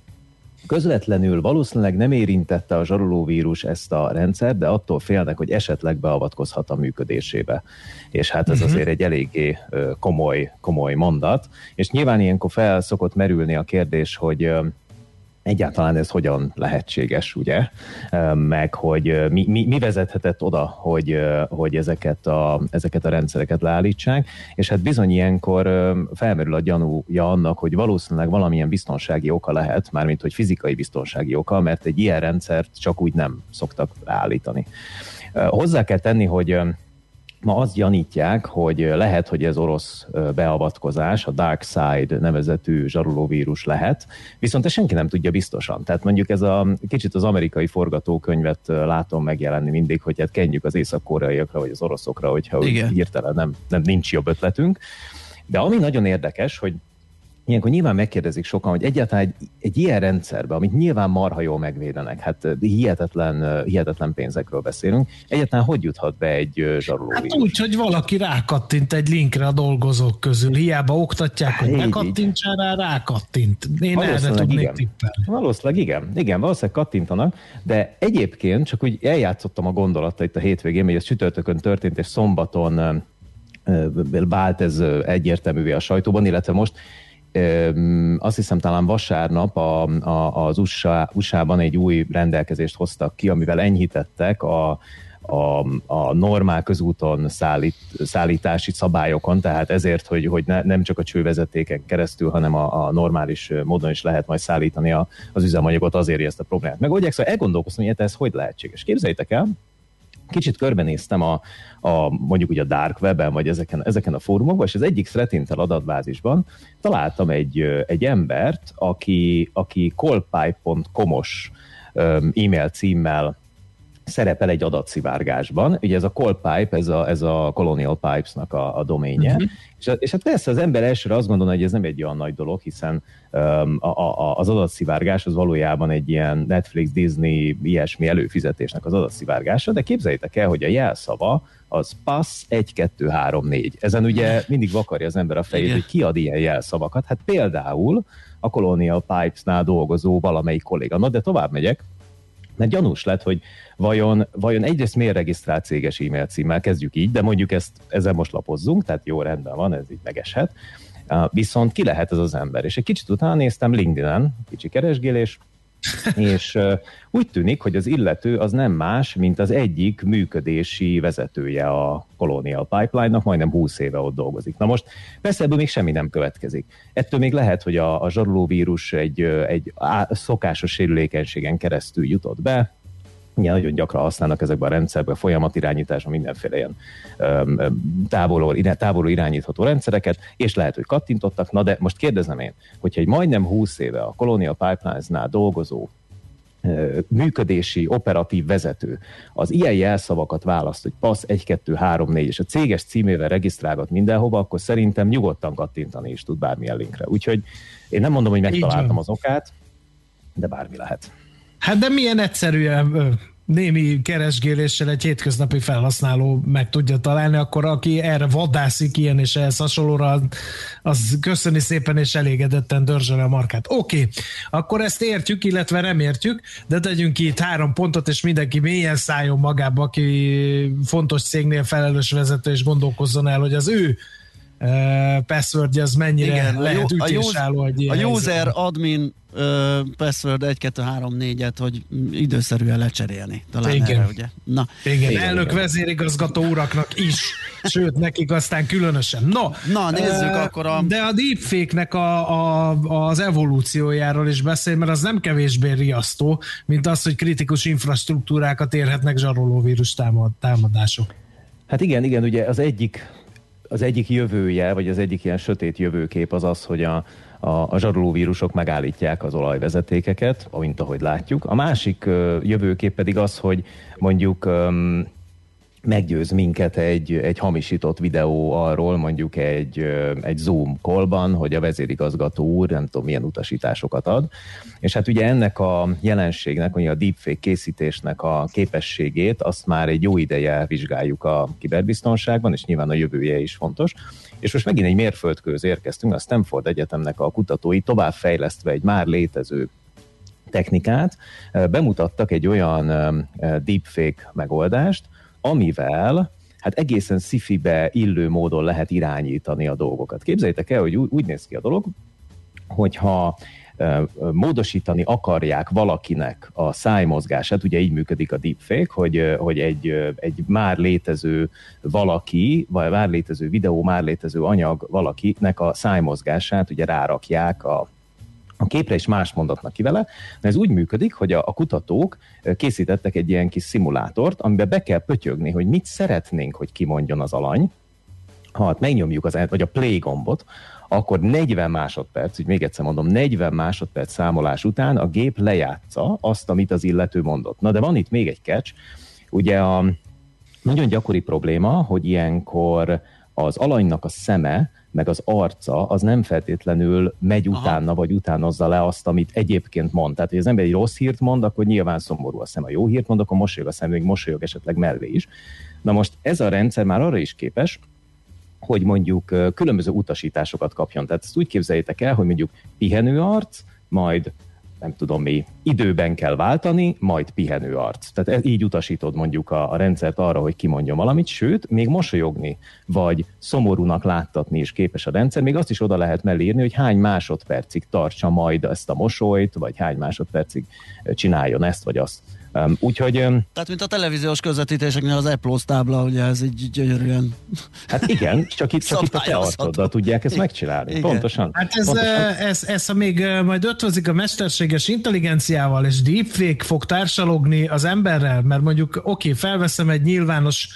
Közvetlenül valószínűleg nem érintette a zsarolóvírus ezt a rendszert, de attól félnek, hogy esetleg beavatkozhat a működésébe. És hát ez uh-huh. azért egy eléggé komoly, komoly mondat. És nyilván ilyenkor fel szokott merülni a kérdés, hogy egyáltalán ez hogyan lehetséges, ugye? Meg hogy mi, mi, mi vezethetett oda, hogy, hogy ezeket, a, ezeket a rendszereket leállítsák, és hát bizony ilyenkor felmerül a gyanúja annak, hogy valószínűleg valamilyen biztonsági oka lehet, mármint hogy fizikai biztonsági oka, mert egy ilyen rendszert csak úgy nem szoktak leállítani. Hozzá kell tenni, hogy Ma azt gyanítják, hogy lehet, hogy ez orosz beavatkozás, a Dark Side nevezetű zsarolóvírus lehet, viszont ezt senki nem tudja biztosan. Tehát mondjuk ez a kicsit az amerikai forgatókönyvet látom megjelenni mindig, hogy hát kenjük az észak-koreaiakra vagy az oroszokra, hogyha hirtelen nem, nem nincs jobb ötletünk. De ami nagyon érdekes, hogy Ilyenkor nyilván megkérdezik sokan, hogy egyáltalán egy, egy ilyen rendszerben, amit nyilván marha jól megvédenek, hát hihetetlen, hihetetlen pénzekről beszélünk, egyáltalán hogy juthat be egy zsaroló Hát úgy, hogy valaki rákattint egy linkre a dolgozók közül. Hiába oktatják, hogy Így, ne így. kattintsál rá, rákattint. Én erre tudnék igen. tippelni. Valószínűleg igen. Igen, valószínűleg kattintanak, de egyébként csak úgy eljátszottam a gondolata itt a hétvégén, hogy ez csütörtökön történt, és szombaton vált ez egyértelművé a sajtóban, illetve most azt hiszem talán vasárnap a, a, az USA, USA-ban egy új rendelkezést hoztak ki, amivel enyhítettek a, a, a normál közúton szállít, szállítási szabályokon, tehát ezért, hogy, hogy ne, nem csak a csővezetéken keresztül, hanem a, a normális módon is lehet majd szállítani a, az üzemanyagot, azért ezt a problémát megoldják. Szóval elgondolkoztam, hogy ez hogy lehetséges. Képzeljétek el, kicsit körbenéztem a, a mondjuk ugye a dark webben, vagy ezeken, ezeken a fórumokban, és az egyik Threat adatbázisban találtam egy, egy embert, aki, aki callpipe.com-os e-mail címmel szerepel egy adatszivárgásban. Ugye ez a Callpipe, ez a, ez a Colonial Pipes-nak a, a doménje. Uh-huh. És, és hát persze az ember elsőre azt gondolna, hogy ez nem egy olyan nagy dolog, hiszen um, a, a, az adatszivárgás az valójában egy ilyen Netflix, Disney, ilyesmi előfizetésnek az adatszivárgása, de képzeljétek el, hogy a jelszava az PASS 1, 2, 3, 4. Ezen ugye mindig vakarja az ember a fejét, Igen. hogy ki ad ilyen jelszavakat. Hát például a Colonial Pipes-nál dolgozó valamelyik kolléga. Na, de tovább megyek, mert gyanús lett, hogy vajon, vajon egyrészt miért regisztrált céges e-mail címmel, kezdjük így, de mondjuk ezt ezzel most lapozzunk, tehát jó rendben van, ez így megeshet. Viszont ki lehet ez az ember? És egy kicsit utána néztem LinkedIn-en, kicsi keresgélés, és úgy tűnik, hogy az illető az nem más, mint az egyik működési vezetője a Colonial Pipeline-nak, majdnem 20 éve ott dolgozik. Na most persze ebből még semmi nem következik. Ettől még lehet, hogy a, a zsarolóvírus egy, egy á- szokásos sérülékenységen keresztül jutott be, Ugye nagyon gyakran használnak ezekben a rendszerben folyamatirányításban mindenféle ilyen távolról, távolról irányítható rendszereket, és lehet, hogy kattintottak. Na de most kérdezem én, hogyha egy majdnem 20 éve a Colonial Pipelines-nál dolgozó működési, operatív vezető az ilyen jelszavakat választ, hogy passz 1, 2, 3, 4, és a céges címével regisztrálgat mindenhova, akkor szerintem nyugodtan kattintani is tud bármilyen linkre. Úgyhogy én nem mondom, hogy megtaláltam az okát, de bármi lehet. Hát de milyen egyszerűen némi keresgéléssel egy hétköznapi felhasználó meg tudja találni, akkor aki erre vadászik ilyen és ehhez hasonlóra, az köszöni szépen és elégedetten dörzsöl a markát. Oké, okay, akkor ezt értjük, illetve nem értjük, de tegyünk ki itt három pontot, és mindenki mélyen szálljon magába, aki fontos cégnél felelős vezető, és gondolkozzon el, hogy az ő uh, passwordja az mennyire Igen, lehet a, jó- a, ütésálló egy ilyen a user helyzetben. admin ö, password 1, 2, 3, 4-et, hogy időszerűen lecserélni. Talán Igen. erre, ugye? Na. Igen, igen elnök vezérigazgató uraknak is, sőt, nekik aztán különösen. No, Na, nézzük ö, akkor a- De a deepfake-nek a, a, az evolúciójáról is beszél, mert az nem kevésbé riasztó, mint az, hogy kritikus infrastruktúrákat érhetnek zsarolóvírus támad, támadások. Hát igen, igen, ugye az egyik, az egyik jövője, vagy az egyik ilyen sötét jövőkép az az, hogy a, a, a zsarolóvírusok megállítják az olajvezetékeket, mint ahogy látjuk. A másik ö, jövőkép pedig az, hogy mondjuk öm, meggyőz minket egy, egy hamisított videó arról, mondjuk egy, egy Zoom callban, hogy a vezérigazgató úr nem tudom milyen utasításokat ad. És hát ugye ennek a jelenségnek, vagy a deepfake készítésnek a képességét, azt már egy jó ideje vizsgáljuk a kiberbiztonságban, és nyilván a jövője is fontos. És most megint egy mérföldkőz érkeztünk, a Stanford Egyetemnek a kutatói továbbfejlesztve egy már létező technikát, bemutattak egy olyan deepfake megoldást, amivel hát egészen szifibe illő módon lehet irányítani a dolgokat. Képzeljétek el, hogy úgy, néz ki a dolog, hogyha módosítani akarják valakinek a szájmozgását, ugye így működik a deepfake, hogy, hogy egy, egy már létező valaki, vagy már létező videó, már létező anyag valakinek a szájmozgását ugye rárakják a a képre is más mondatnak ki vele, de ez úgy működik, hogy a, a kutatók készítettek egy ilyen kis szimulátort, amiben be kell pötyögni, hogy mit szeretnénk, hogy kimondjon az alany, ha hát megnyomjuk az, vagy a play gombot, akkor 40 másodperc, úgy még egyszer mondom, 40 másodperc számolás után a gép lejátsza azt, amit az illető mondott. Na de van itt még egy catch, ugye a nagyon gyakori probléma, hogy ilyenkor az alanynak a szeme, meg az arca, az nem feltétlenül megy Aha. utána, vagy utánozza le azt, amit egyébként mond. Tehát, hogy az ember egy rossz hírt mond, akkor nyilván szomorú a szem. A jó hírt mond, akkor mosolyog a szem, még mosolyog esetleg mellé is. Na most ez a rendszer már arra is képes, hogy mondjuk különböző utasításokat kapjon. Tehát ezt úgy képzeljétek el, hogy mondjuk pihenő arc, majd nem tudom mi, időben kell váltani, majd pihenő arc. Tehát ez, így utasítod mondjuk a, a rendszert arra, hogy kimondjon valamit, sőt, még mosolyogni, vagy szomorúnak láttatni is képes a rendszer, még azt is oda lehet mellé írni, hogy hány másodpercig tartsa majd ezt a mosolyt, vagy hány másodpercig csináljon ezt, vagy azt. Um, úgyhogy... Um, Tehát, mint a televíziós közvetítéseknél az Apple tábla, ugye ez így gyönyörűen Hát igen, csak itt, csak itt a te arcoddal tudják ezt megcsinálni. Igen. Pontosan. Hát ez, Pontosan. eh, ez, ez, ha még eh, majd ötvözik a mesterséges intelligenciával, és deepfake fog társalogni az emberrel, mert mondjuk oké, okay, felveszem egy nyilvános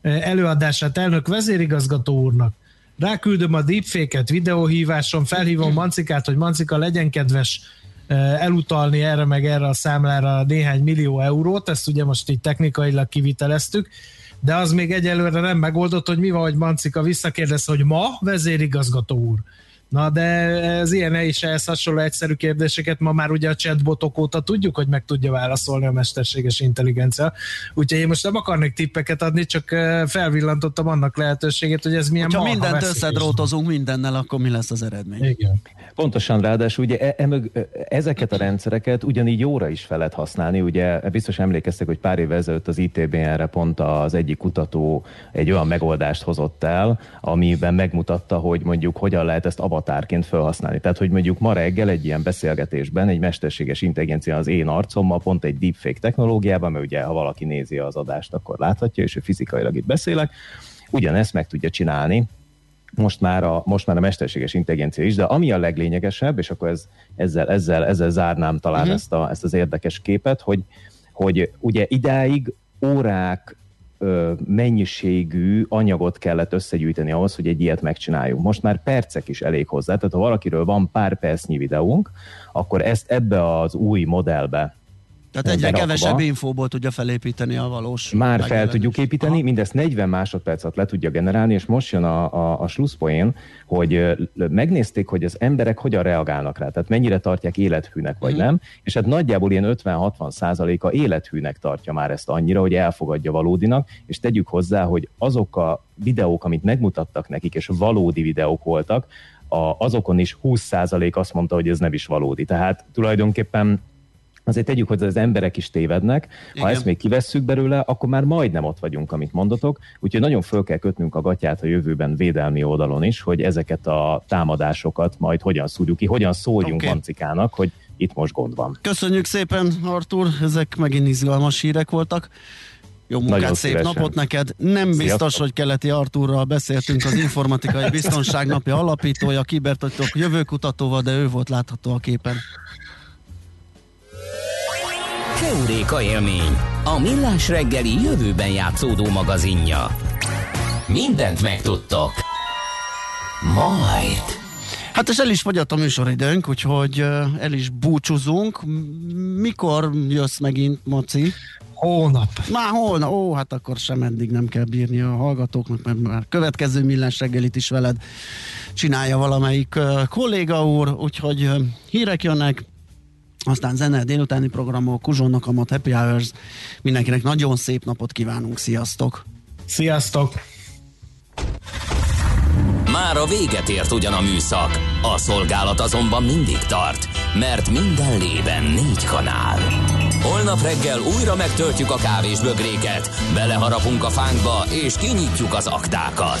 eh, előadását elnök vezérigazgató úrnak, ráküldöm a deepfake-et videóhíváson, felhívom Mancikát, hogy Mancika legyen kedves elutalni erre meg erre a számlára néhány millió eurót, ezt ugye most így technikailag kiviteleztük, de az még egyelőre nem megoldott, hogy mi van, hogy Mancika visszakérdez, hogy ma vezérigazgató úr. Na, de ez ilyen és ehhez hasonló egyszerű kérdéseket ma már ugye a chatbotok óta tudjuk, hogy meg tudja válaszolni a mesterséges intelligencia. Úgyhogy én most nem akarnék tippeket adni, csak felvillantottam annak lehetőségét, hogy ez milyen Ha mindent összedrótozunk mindennel, akkor mi lesz az eredmény? Igen. Pontosan, ráadásul ugye e, e, mög, e, ezeket a rendszereket ugyanígy jóra is fel lehet használni. Ugye biztos emlékeztek, hogy pár évvel ezelőtt az ITBN-re pont az egyik kutató egy olyan megoldást hozott el, amiben megmutatta, hogy mondjuk hogyan lehet ezt avatárként felhasználni. Tehát, hogy mondjuk ma reggel egy ilyen beszélgetésben egy mesterséges intelligencia az én arcommal, pont egy deepfake technológiában, mert ugye ha valaki nézi az adást, akkor láthatja, és ő fizikailag itt beszélek, ugyanezt meg tudja csinálni, most már, a, most már a mesterséges intelligencia is, de ami a leglényegesebb, és akkor ez, ezzel, ezzel, ezzel zárnám talán uh-huh. ezt, a, ezt az érdekes képet, hogy, hogy ugye idáig órák mennyiségű anyagot kellett összegyűjteni ahhoz, hogy egy ilyet megcsináljuk. Most már percek is elég hozzá, tehát ha valakiről van pár percnyi videónk, akkor ezt ebbe az új modellbe Tehát egyre berakva- kevesebb infóból tudja felépíteni a valós már fel tudjuk építeni, mindezt 40 másodperc alatt le tudja generálni, és most jön a, a, a slusszpoén, hogy megnézték, hogy az emberek hogyan reagálnak rá, tehát mennyire tartják élethűnek, vagy Mhm. nem, és hát nagyjából ilyen 50-60 százaléka élethűnek tartja már ezt annyira, hogy elfogadja valódinak, és tegyük hozzá, hogy azok a videók, amit megmutattak nekik, és valódi videók voltak, a, azokon is 20 százalék azt mondta, hogy ez nem is valódi. Tehát tulajdonképpen azért tegyük, hogy az emberek is tévednek, ha Igen. ezt még kivesszük belőle, akkor már majdnem ott vagyunk, amit mondotok, úgyhogy nagyon föl kell kötnünk a gatyát a jövőben védelmi oldalon is, hogy ezeket a támadásokat majd hogyan szúrjuk ki, hogyan szóljunk okay. Mancikának, hogy itt most gond van. Köszönjük szépen, Artur, ezek megint izgalmas hírek voltak. Jó munkát, Nagyon szép szívesen. napot neked. Nem biztos, Sziasztok. hogy keleti Arturral beszéltünk, az informatikai biztonság napja alapítója, kibertatok jövőkutatóval, de ő volt látható a képen. Keuréka élmény, a millás reggeli jövőben játszódó magazinja. Mindent megtudtok. Majd. Hát és el is fogyott a műsoridőnk, úgyhogy el is búcsúzunk. Mikor jössz megint, Maci? Hónap. Már holnap, ó, hát akkor sem eddig nem kell bírni a hallgatóknak, mert már következő millás reggelit is veled csinálja valamelyik kolléga úr, úgyhogy hírek jönnek, aztán zene, délutáni programok, Kuzsonnak a Happy Hours. Mindenkinek nagyon szép napot kívánunk, sziasztok! Sziasztok! Már a véget ért ugyan a műszak, a szolgálat azonban mindig tart, mert minden lében négy kanál. Holnap reggel újra megtöltjük a kávés bögréket, beleharapunk a fánkba és kinyitjuk az aktákat.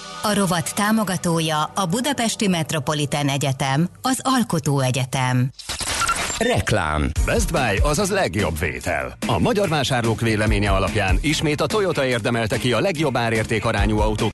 A rovat támogatója a Budapesti Metropolitán Egyetem, az Alkotó Egyetem. Reklám. Best Buy, azaz legjobb vétel. A magyar vásárlók véleménye alapján ismét a Toyota érdemelte ki a legjobb árérték arányú autók